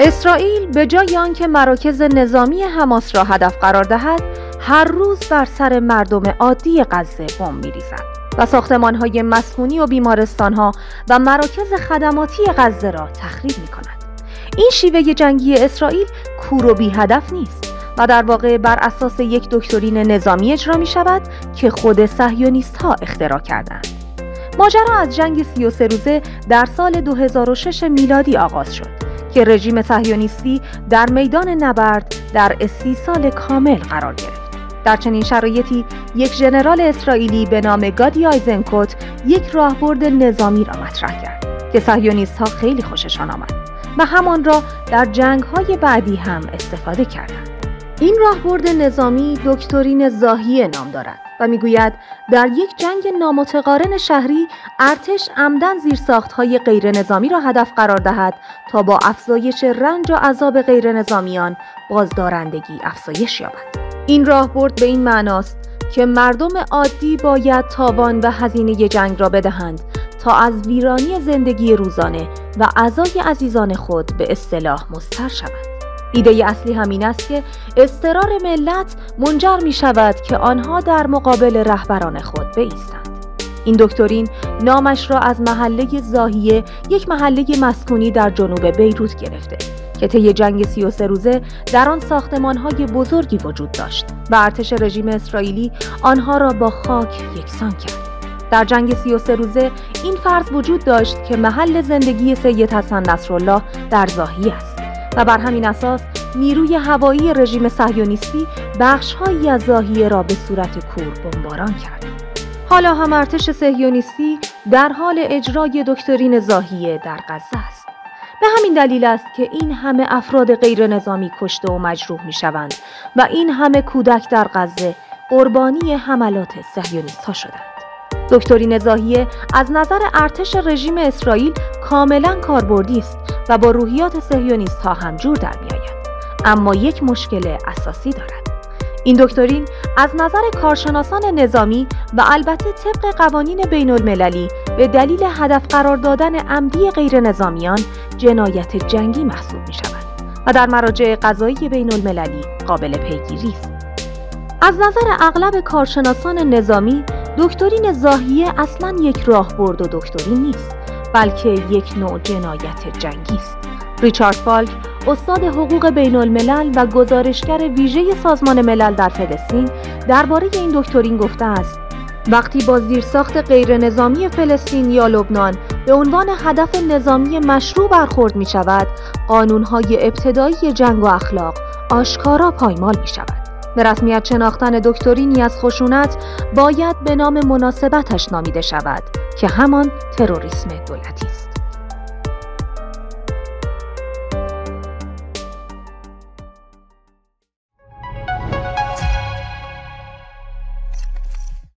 اسرائیل به جای آنکه مراکز نظامی حماس را هدف قرار دهد هر روز بر سر مردم عادی غزه بمب میریزد و های مسکونی و بیمارستانها و مراکز خدماتی غزه را تخریب می کند. این شیوه جنگی اسرائیل کور و بی هدف نیست و در واقع بر اساس یک دکترین نظامی اجرا می شود که خود سهیونیست ها اختراع کردند. ماجرا از جنگ 33 روزه در سال 2006 میلادی آغاز شد که رژیم صهیونیستی در میدان نبرد در سال کامل قرار گرفت. در چنین شرایطی یک ژنرال اسرائیلی به نام گادی آیزنکوت یک راهبرد نظامی را مطرح کرد که صهیونیست ها خیلی خوششان آمد و همان را در جنگ های بعدی هم استفاده کردند. این راهبرد نظامی دکترین زاهیه نام دارد و می‌گوید در یک جنگ نامتقارن شهری ارتش عمدن های غیر نظامی را هدف قرار دهد تا با افزایش رنج و عذاب غیر نظامیان بازدارندگی افزایش یابد. این راهبرد به این معناست که مردم عادی باید تاوان و هزینه جنگ را بدهند تا از ویرانی زندگی روزانه و اعضای عزیزان خود به اصطلاح مستر شوند. ایده اصلی همین است که استرار ملت منجر می شود که آنها در مقابل رهبران خود بایستند. این دکترین نامش را از محله زاهیه یک محله مسکونی در جنوب بیروت گرفته که طی جنگ 33 روزه در آن های بزرگی وجود داشت و ارتش رژیم اسرائیلی آنها را با خاک یکسان کرد. در جنگ 33 روزه این فرض وجود داشت که محل زندگی سید حسن نصرالله در زاهی است و بر همین اساس نیروی هوایی رژیم صهیونیستی بخشهایی از زاهیه را به صورت کور بمباران کرد. حالا هم ارتش صهیونیستی در حال اجرای دکترین زاهیه در غزه است. به همین دلیل است که این همه افراد غیر نظامی کشته و مجروح می شوند و این همه کودک در غزه قربانی حملات سهیونیست ها شدند. دکترین زاهیه از نظر ارتش رژیم اسرائیل کاملا کاربردی است و با روحیات سهیونیست ها هم جور در می آید. اما یک مشکل اساسی دارد. این دکترین از نظر کارشناسان نظامی و البته طبق قوانین بین المللی به دلیل هدف قرار دادن عمدی غیر نظامیان جنایت جنگی محسوب می شود و در مراجع قضایی بین المللی قابل پیگیری است. از نظر اغلب کارشناسان نظامی دکترین زاهیه اصلا یک راهبرد و دکترین نیست بلکه یک نوع جنایت جنگی است. ریچارد فالک استاد حقوق بین الملل و گزارشگر ویژه سازمان ملل در فلسطین درباره این دکترین گفته است وقتی با زیرساخت غیر نظامی فلسطین یا لبنان به عنوان هدف نظامی مشروع برخورد می شود قانونهای ابتدایی جنگ و اخلاق آشکارا پایمال می شود به رسمیت شناختن دکترینی از خشونت باید به نام مناسبتش نامیده شود که همان تروریسم دولتی است.